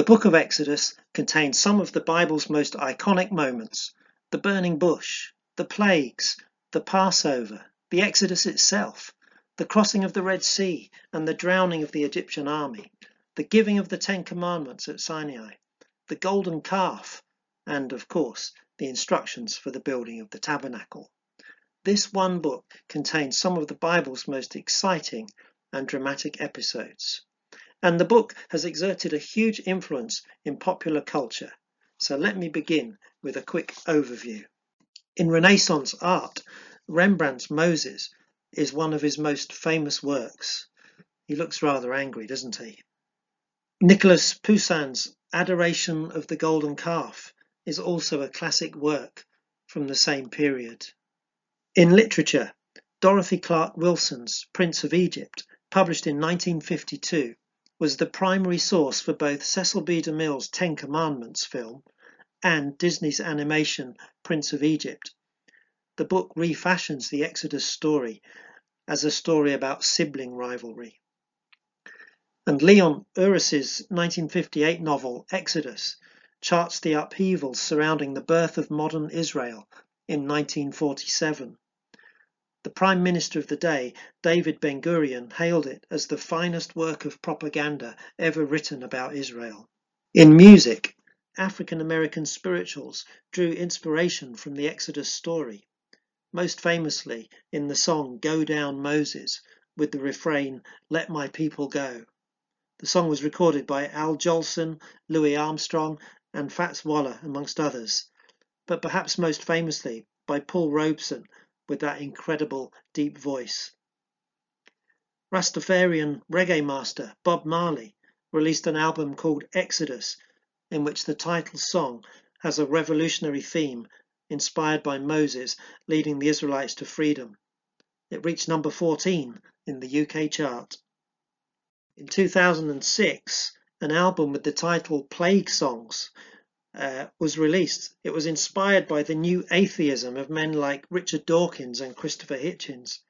The book of Exodus contains some of the Bible's most iconic moments the burning bush, the plagues, the Passover, the Exodus itself, the crossing of the Red Sea, and the drowning of the Egyptian army, the giving of the Ten Commandments at Sinai, the golden calf, and, of course, the instructions for the building of the tabernacle. This one book contains some of the Bible's most exciting and dramatic episodes. And the book has exerted a huge influence in popular culture. So let me begin with a quick overview. In Renaissance art, Rembrandt's Moses is one of his most famous works. He looks rather angry, doesn't he? Nicolas Poussin's Adoration of the Golden Calf is also a classic work from the same period. In literature, Dorothy Clark Wilson's Prince of Egypt, published in 1952, was the primary source for both Cecil B. DeMille's Ten Commandments film and Disney's animation Prince of Egypt. The book refashions the Exodus story as a story about sibling rivalry. And Leon Uris's 1958 novel Exodus charts the upheavals surrounding the birth of modern Israel in 1947. The Prime Minister of the day, David Ben Gurion, hailed it as the finest work of propaganda ever written about Israel. In music, African American spirituals drew inspiration from the Exodus story, most famously in the song Go Down Moses with the refrain Let My People Go. The song was recorded by Al Jolson, Louis Armstrong, and Fats Waller, amongst others, but perhaps most famously by Paul Robeson with that incredible deep voice. Rastafarian reggae master Bob Marley released an album called Exodus, in which the title song has a revolutionary theme inspired by Moses leading the Israelites to freedom. It reached number 14 in the UK chart. In 2006, an album with the title Plague Songs uh, was released, it was inspired by the new atheism of men like Richard Dawkins and Christopher Hitchens.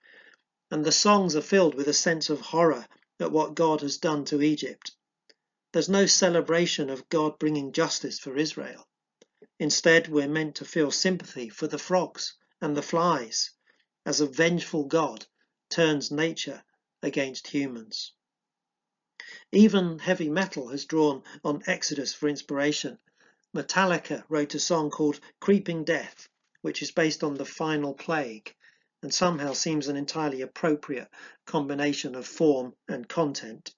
And the songs are filled with a sense of horror at what God has done to Egypt. There's no celebration of God bringing justice for Israel. Instead, we're meant to feel sympathy for the frogs and the flies as a vengeful God turns nature against humans. Even heavy metal has drawn on Exodus for inspiration Metallica wrote a song called Creeping Death, which is based on the final plague and somehow seems an entirely appropriate combination of form and content.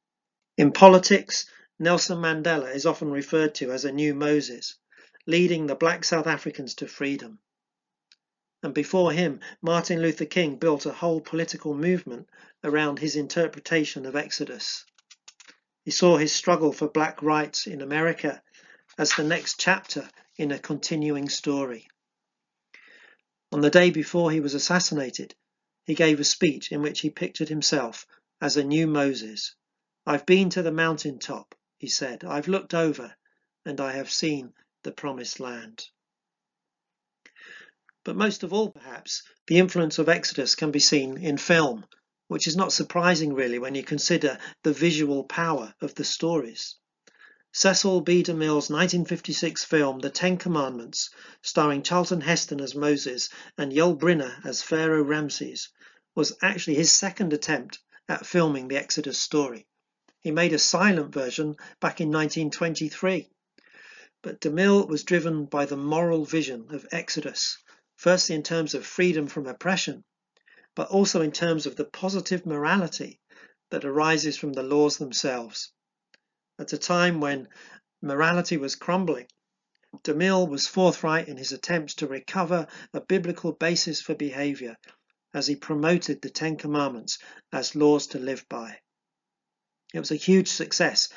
In politics, Nelson Mandela is often referred to as a new Moses, leading the black South Africans to freedom. And before him, Martin Luther King built a whole political movement around his interpretation of Exodus. He saw his struggle for black rights in America as the next chapter in a continuing story. On the day before he was assassinated, he gave a speech in which he pictured himself as a new Moses. I've been to the mountain top, he said. I've looked over and I have seen the promised land. But most of all, perhaps, the influence of Exodus can be seen in film, which is not surprising really when you consider the visual power of the stories. Cecil B. DeMille's 1956 film The Ten Commandments, starring Charlton Heston as Moses and Yul Brynner as Pharaoh Ramses, was actually his second attempt at filming the Exodus story. He made a silent version back in 1923. But DeMille was driven by the moral vision of Exodus, firstly in terms of freedom from oppression, but also in terms of the positive morality that arises from the laws themselves. At a time when morality was crumbling, DeMille was forthright in his attempts to recover a biblical basis for behavior as he promoted the Ten Commandments as laws to live by. It was a huge success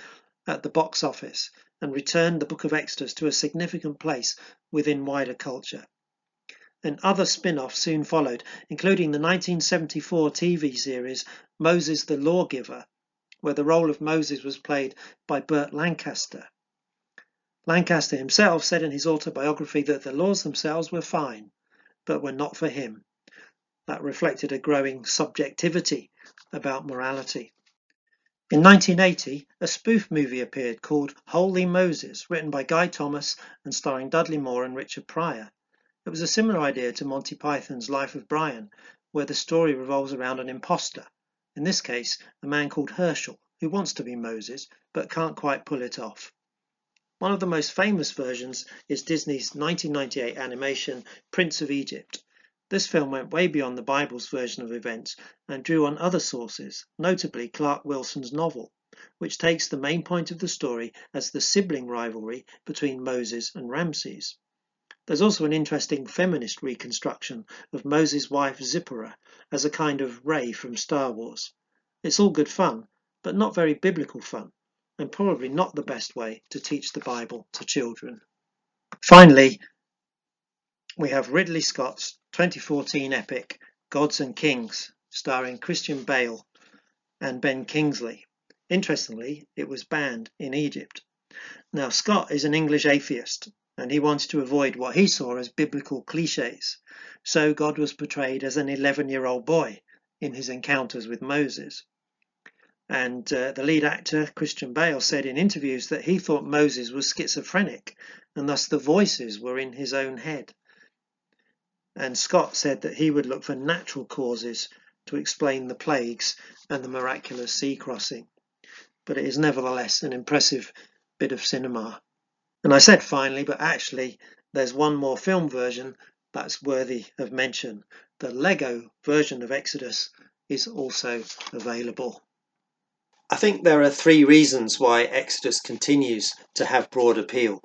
at the box office and returned the Book of Exodus to a significant place within wider culture. And other spin offs soon followed, including the 1974 TV series Moses the Lawgiver where the role of Moses was played by Burt Lancaster. Lancaster himself said in his autobiography that the laws themselves were fine, but were not for him. That reflected a growing subjectivity about morality. In 1980, a spoof movie appeared called Wholly Moses, written by Guy Thomas and starring Dudley Moore and Richard Pryor. It was a similar idea to Monty Python's Life of Brian, where the story revolves around an impostor, in this case, a man called Herschel, who wants to be Moses but can't quite pull it off. One of the most famous versions is Disney's 1998 animation Prince of Egypt. This film went way beyond the Bible's version of events and drew on other sources, notably Clark Wilson's novel, which takes the main point of the story as the sibling rivalry between Moses and Ramses. There's also an interesting feminist reconstruction of Moses' wife Zipporah as a kind of Rey from Star Wars. It's all good fun, but not very biblical fun, and probably not the best way to teach the Bible to children. Finally, we have Ridley Scott's 2014 epic Gods and Kings, starring Christian Bale and Ben Kingsley. Interestingly, it was banned in Egypt. Now, Scott is an English atheist and he wanted to avoid what he saw as biblical cliches. So God was portrayed as an 11 year old boy in his encounters with Moses. And uh, the lead actor, Christian Bale, said in interviews that he thought Moses was schizophrenic and thus the voices were in his own head. And Scott said that he would look for natural causes to explain the plagues and the miraculous sea crossing. But it is nevertheless an impressive bit of cinema. And I said finally, but actually, there's one more film version that's worthy of mention. The Lego version of Exodus is also available. I think there are three reasons why Exodus continues to have broad appeal.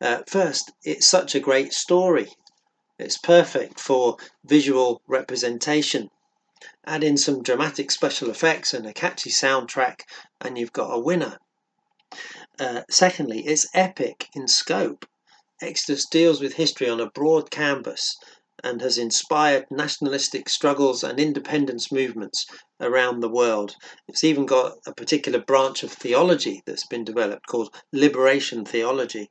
Uh, first, it's such a great story. It's perfect for visual representation. Add in some dramatic special effects and a catchy soundtrack, and you've got a winner. Uh, secondly, it's epic in scope. Exodus deals with history on a broad canvas and has inspired nationalistic struggles and independence movements around the world. It's even got a particular branch of theology that's been developed called liberation theology.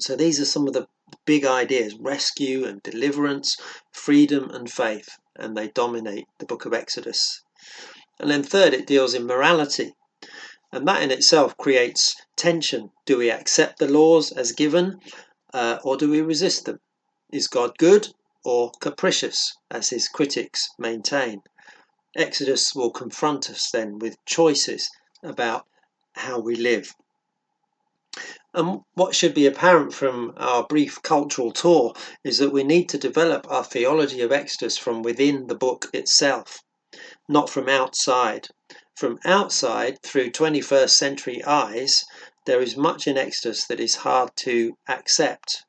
So these are some of the big ideas rescue and deliverance, freedom and faith, and they dominate the book of Exodus. And then, third, it deals in morality and that in itself creates tension. Do we accept the laws as given uh, or do we resist them? Is God good or capricious, as his critics maintain? Exodus will confront us then with choices about how we live. And what should be apparent from our brief cultural tour is that we need to develop our theology of Exodus from within the book itself, not from outside. From outside, through 21st century eyes, there is much in Exodus that is hard to accept.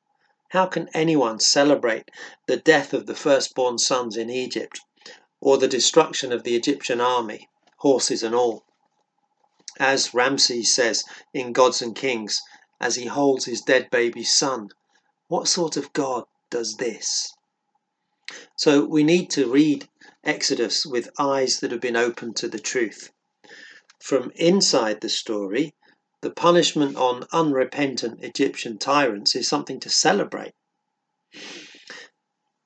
How can anyone celebrate the death of the firstborn sons in Egypt or the destruction of the Egyptian army, horses and all? As Ramses says in Gods and Kings, as he holds his dead baby's son, what sort of God does this? So we need to read Exodus with eyes that have been opened to the truth. From inside the story, the punishment on unrepentant Egyptian tyrants is something to celebrate.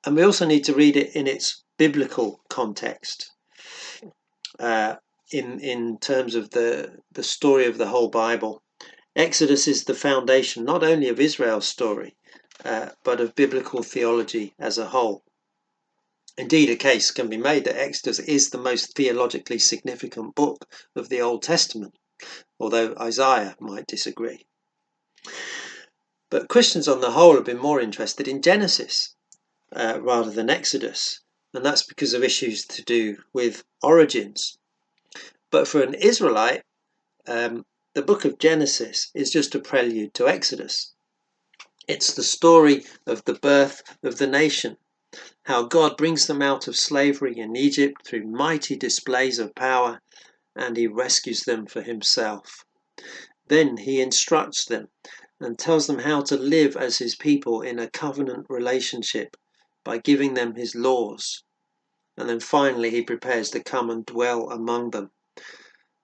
And we also need to read it in its biblical context, uh, in, in terms of the, the story of the whole Bible. Exodus is the foundation not only of Israel's story, uh, but of biblical theology as a whole. Indeed, a case can be made that Exodus is the most theologically significant book of the Old Testament, although Isaiah might disagree. But Christians on the whole have been more interested in Genesis uh, rather than Exodus, and that's because of issues to do with origins. But for an Israelite, um, the book of Genesis is just a prelude to Exodus. It's the story of the birth of the nation how God brings them out of slavery in Egypt through mighty displays of power, and he rescues them for himself. Then he instructs them and tells them how to live as his people in a covenant relationship by giving them his laws. And then finally, he prepares to come and dwell among them.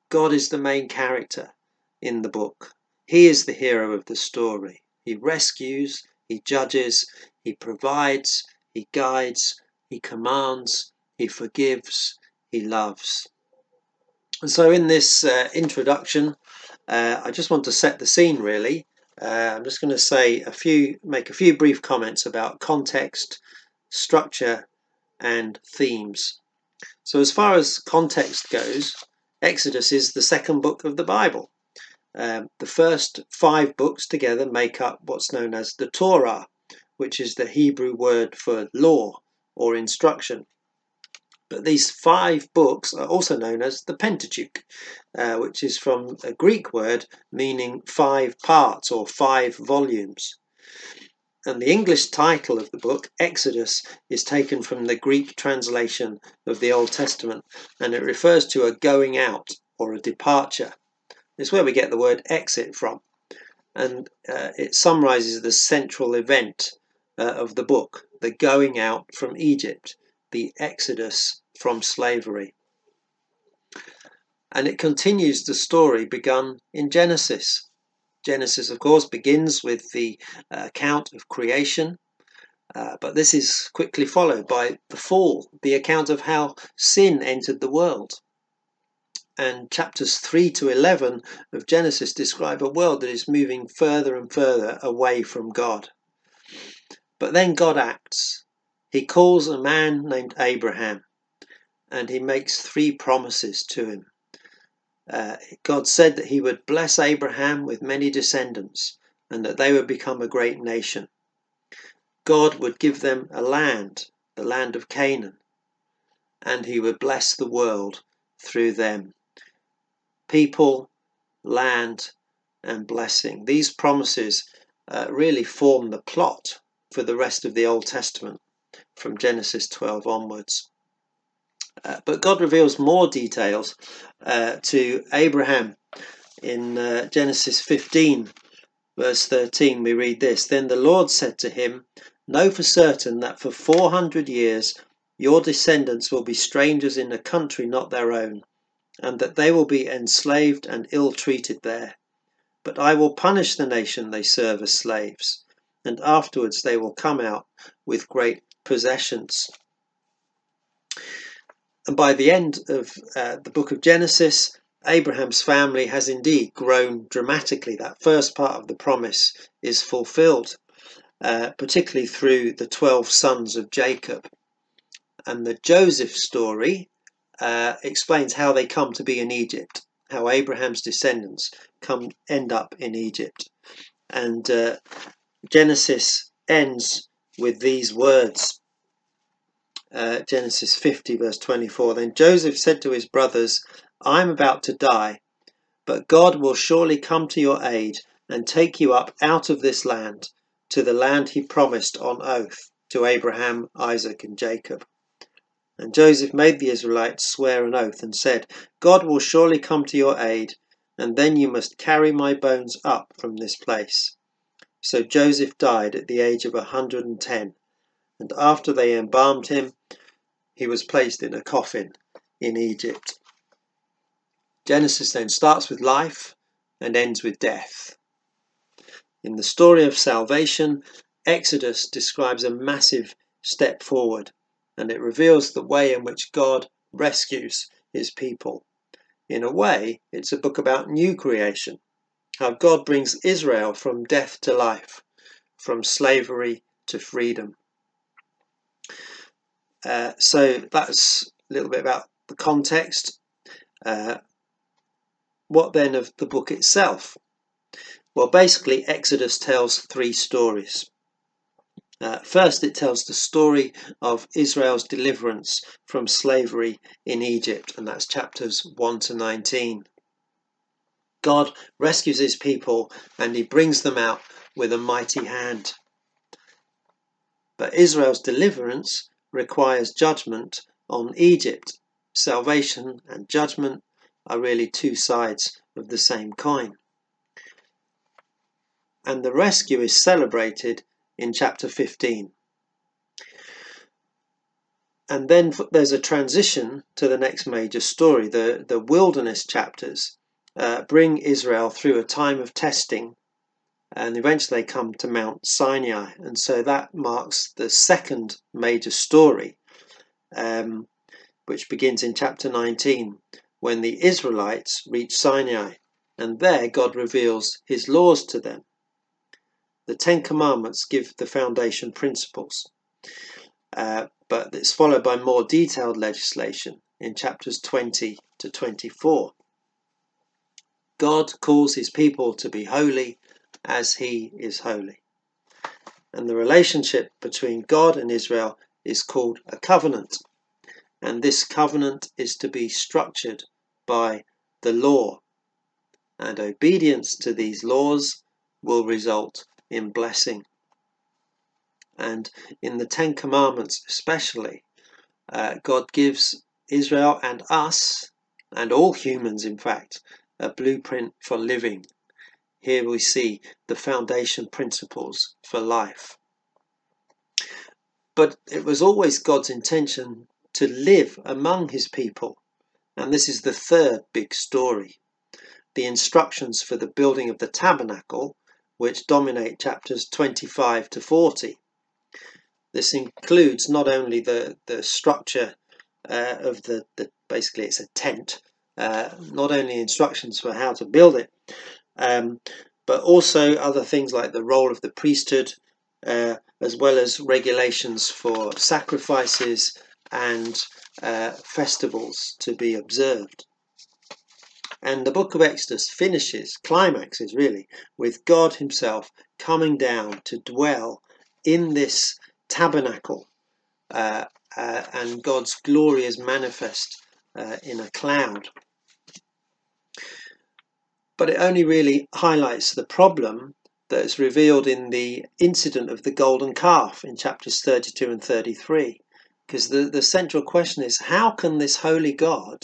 God is the main character in the book. He is the hero of the story. He rescues, he judges, he provides, he guides, He commands, He forgives, He loves. And so, in this uh, introduction, uh, I just want to set the scene really. Uh, I'm just going to say a few, make a few brief comments about context, structure, and themes. So, as far as context goes, Exodus is the second book of the Bible. Um, the first five books together make up what's known as the Torah, which is the Hebrew word for law or instruction. But these five books are also known as the Pentateuch, uh, which is from a Greek word meaning five parts or five volumes. And the English title of the book, Exodus, is taken from the Greek translation of the Old Testament, and it refers to a going out or a departure. It's where we get the word exit from, and uh, it summarizes the central event uh, of the book the going out from Egypt, the exodus from slavery. And it continues the story begun in Genesis Genesis, of course, begins with the uh, account of creation, uh, but this is quickly followed by the fall, the account of how sin entered the world. And chapters 3 to 11 of Genesis describe a world that is moving further and further away from God. But then God acts. He calls a man named Abraham and he makes three promises to him. Uh, God said that he would bless Abraham with many descendants and that they would become a great nation. God would give them a land, the land of Canaan, and he would bless the world through them. People, land, and blessing. These promises uh, really form the plot for the rest of the Old Testament from Genesis 12 onwards. Uh, but God reveals more details uh, to Abraham in uh, Genesis 15, verse 13. We read this Then the Lord said to him, Know for certain that for 400 years your descendants will be strangers in a country not their own, and that they will be enslaved and ill treated there. But I will punish the nation they serve as slaves, and afterwards they will come out with great possessions. And by the end of uh, the book of Genesis, Abraham's family has indeed grown dramatically. That first part of the promise is fulfilled, uh, particularly through the 12 sons of Jacob. And the Joseph story uh, explains how they come to be in Egypt, how Abraham's descendants come end up in Egypt. And uh, Genesis ends with these words uh, Genesis 50, verse 24. Then Joseph said to his brothers, I am about to die, but God will surely come to your aid and take you up out of this land to the land he promised on oath to Abraham, Isaac, and Jacob. And Joseph made the Israelites swear an oath and said, God will surely come to your aid, and then you must carry my bones up from this place. So Joseph died at the age of a hundred and ten and after they embalmed him, he was placed in a coffin in Egypt. Genesis then starts with life and ends with death. In the story of salvation, Exodus describes a massive step forward and it reveals the way in which God rescues his people. In a way, it's a book about new creation, how God brings Israel from death to life, from slavery to freedom. Uh, so that's a little bit about the context. Uh, what then of the book itself? Well, basically, Exodus tells three stories. Uh, first, it tells the story of Israel's deliverance from slavery in Egypt, and that's chapters 1 to 19. God rescues his people and he brings them out with a mighty hand. But Israel's deliverance requires judgment on Egypt. Salvation and judgment are really two sides of the same coin. And the rescue is celebrated in chapter 15. And then there's a transition to the next major story. The, the wilderness chapters uh, bring Israel through a time of testing and eventually they come to Mount Sinai. And so that marks the second major story, um, which begins in chapter 19 when the Israelites reach Sinai, and there God reveals his laws to them. The Ten Commandments give the foundation principles, uh, but it's followed by more detailed legislation in chapters 20 to 24. God calls his people to be holy as he is holy. And the relationship between God and Israel is called a covenant. And this covenant is to be structured by the law. And obedience to these laws will result in blessing. And in the Ten Commandments, especially, uh, God gives Israel and us, and all humans, in fact, a blueprint for living. Here we see the foundation principles for life. But it was always God's intention to live among his people. And this is the third big story. The instructions for the building of the tabernacle which dominate chapters 25 to 40. This includes not only the, the structure uh, of the, the, basically it's a tent, uh, not only instructions for how to build it, um, but also other things like the role of the priesthood, uh, as well as regulations for sacrifices and uh, festivals to be observed. And the book of Exodus finishes, climaxes really, with God Himself coming down to dwell in this tabernacle. Uh, uh, and God's glory is manifest uh, in a cloud. But it only really highlights the problem that is revealed in the incident of the golden calf in chapters 32 and 33. Because the, the central question is how can this holy God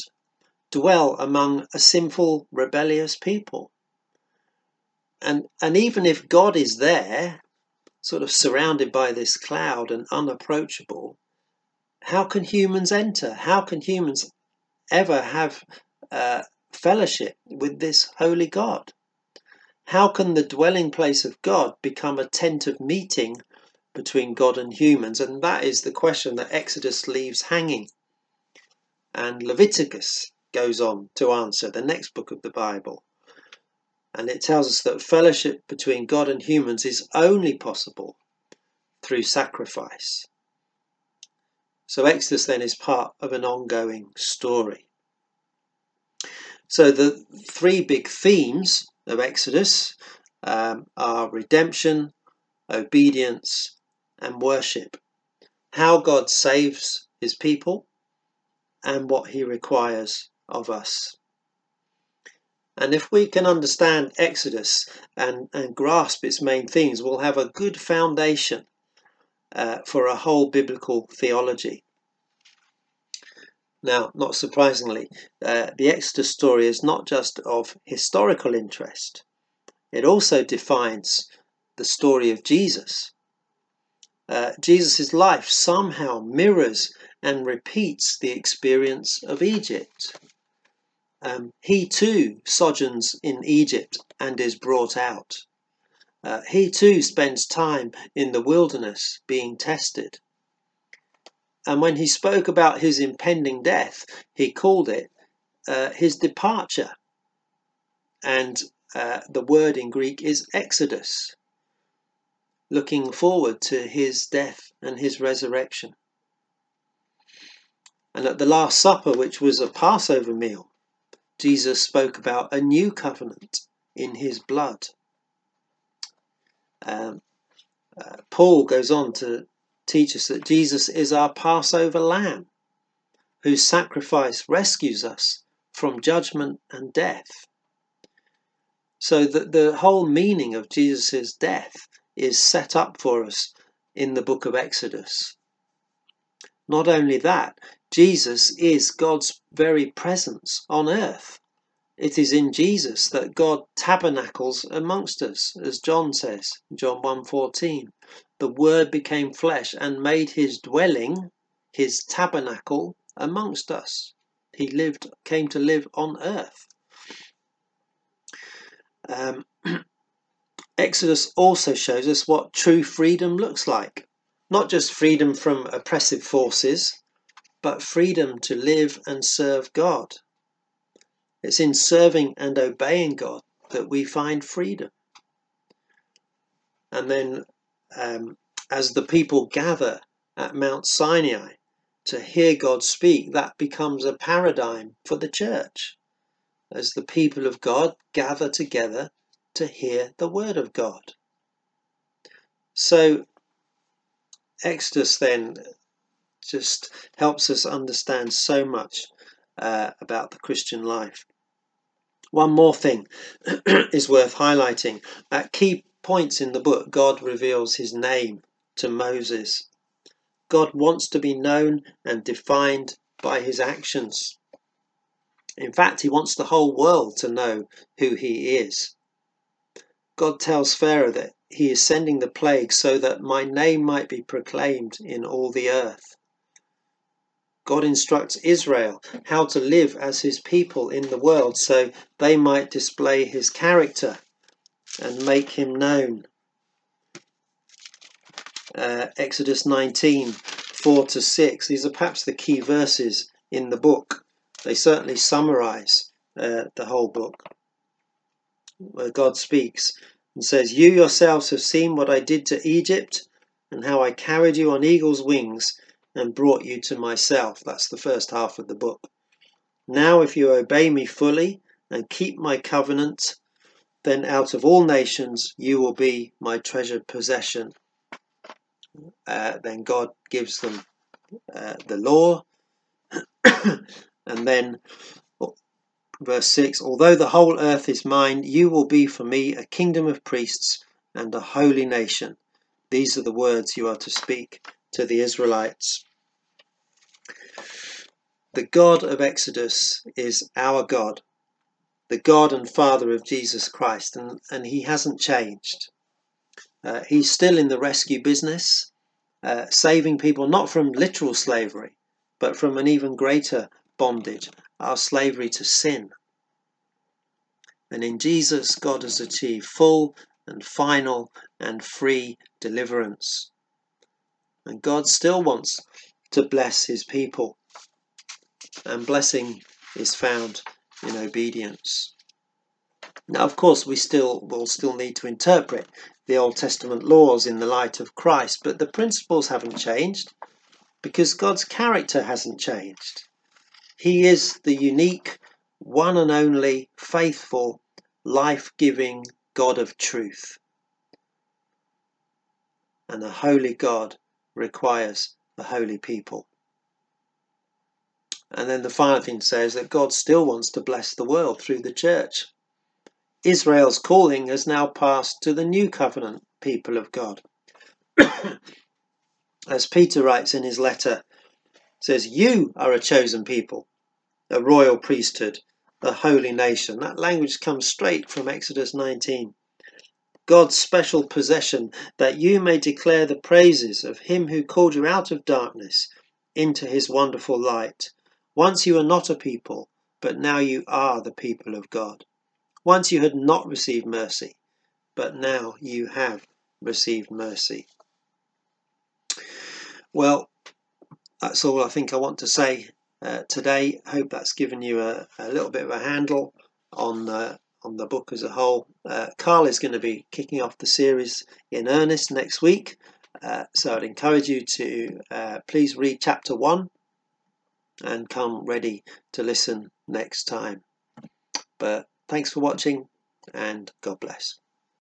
dwell among a sinful, rebellious people. And, and even if God is there, sort of surrounded by this cloud and unapproachable, how can humans enter? How can humans ever have uh, fellowship with this holy God? How can the dwelling place of God become a tent of meeting between God and humans? And that is the question that Exodus leaves hanging. And Leviticus goes on to answer the next book of the Bible. And it tells us that fellowship between God and humans is only possible through sacrifice. So Exodus then is part of an ongoing story. So the three big themes of Exodus um, are redemption, obedience, and worship. How God saves his people and what he requires of us. And if we can understand Exodus and, and grasp its main themes, we'll have a good foundation uh, for a whole biblical theology. Now, not surprisingly, uh, the Exodus story is not just of historical interest, it also defines the story of Jesus. Uh, Jesus' life somehow mirrors and repeats the experience of Egypt. Um, he too sojourns in Egypt and is brought out. Uh, he too spends time in the wilderness being tested. And when he spoke about his impending death, he called it uh, his departure. And uh, the word in Greek is exodus, looking forward to his death and his resurrection. And at the Last Supper, which was a Passover meal, Jesus spoke about a new covenant in his blood. Um, uh, Paul goes on to teach us that Jesus is our Passover lamb, whose sacrifice rescues us from judgment and death. So that the whole meaning of Jesus' death is set up for us in the book of Exodus. Not only that, Jesus is God's very presence on earth. It is in Jesus that God tabernacles amongst us, as John says, John 1:14. The word became flesh and made his dwelling, his tabernacle amongst us. He lived came to live on earth. Um, Exodus also shows us what true freedom looks like. Not just freedom from oppressive forces, but freedom to live and serve God. It's in serving and obeying God that we find freedom. And then, um, as the people gather at Mount Sinai to hear God speak, that becomes a paradigm for the church. As the people of God gather together to hear the word of God. So, Exodus then just helps us understand so much uh, about the Christian life. One more thing is worth highlighting. At key points in the book, God reveals his name to Moses. God wants to be known and defined by his actions. In fact, he wants the whole world to know who he is. God tells Pharaoh that he is sending the plague so that my name might be proclaimed in all the earth. God instructs Israel how to live as his people in the world so they might display his character and make him known. Uh, Exodus 19 4 to 6. These are perhaps the key verses in the book. They certainly summarize uh, the whole book. Where God speaks and says, You yourselves have seen what I did to Egypt and how I carried you on eagle's wings and brought you to myself. That's the first half of the book. Now, if you obey me fully and keep my covenant, then out of all nations you will be my treasured possession. Uh, then God gives them uh, the law. and then verse 6 Although the whole earth is mine, you will be for me a kingdom of priests and a holy nation. These are the words you are to speak to the Israelites. The God of Exodus is our God, the God and Father of Jesus Christ, and, and he hasn't changed. Uh, he's still in the rescue business, uh, saving people not from literal slavery, but from an even greater bondage, our slavery to sin. And in Jesus, God has achieved full and final and free deliverance. And God still wants to bless his people and blessing is found in obedience. Now, of course, we still will still need to interpret the Old Testament laws in the light of Christ, but the principles haven't changed because God's character hasn't changed. He is the unique, one and only, faithful, life giving God of truth. And a holy God requires the holy people. And then the final thing says that God still wants to bless the world through the church. Israel's calling has now passed to the new covenant people of God. As Peter writes in his letter, says, You are a chosen people, a royal priesthood, a holy nation. That language comes straight from Exodus 19. God's special possession, that you may declare the praises of him who called you out of darkness into his wonderful light. Once you were not a people, but now you are the people of God. Once you had not received mercy, but now you have received mercy. Well, that's all I think I want to say uh, today. Hope that's given you a, a, little bit of a handle on uh, on the book as a whole. Uh, Carl is going to be kicking off the series in earnest next week, uh, so I'd encourage you to uh, please read chapter one and come ready to listen next time. But thanks for watching and God bless.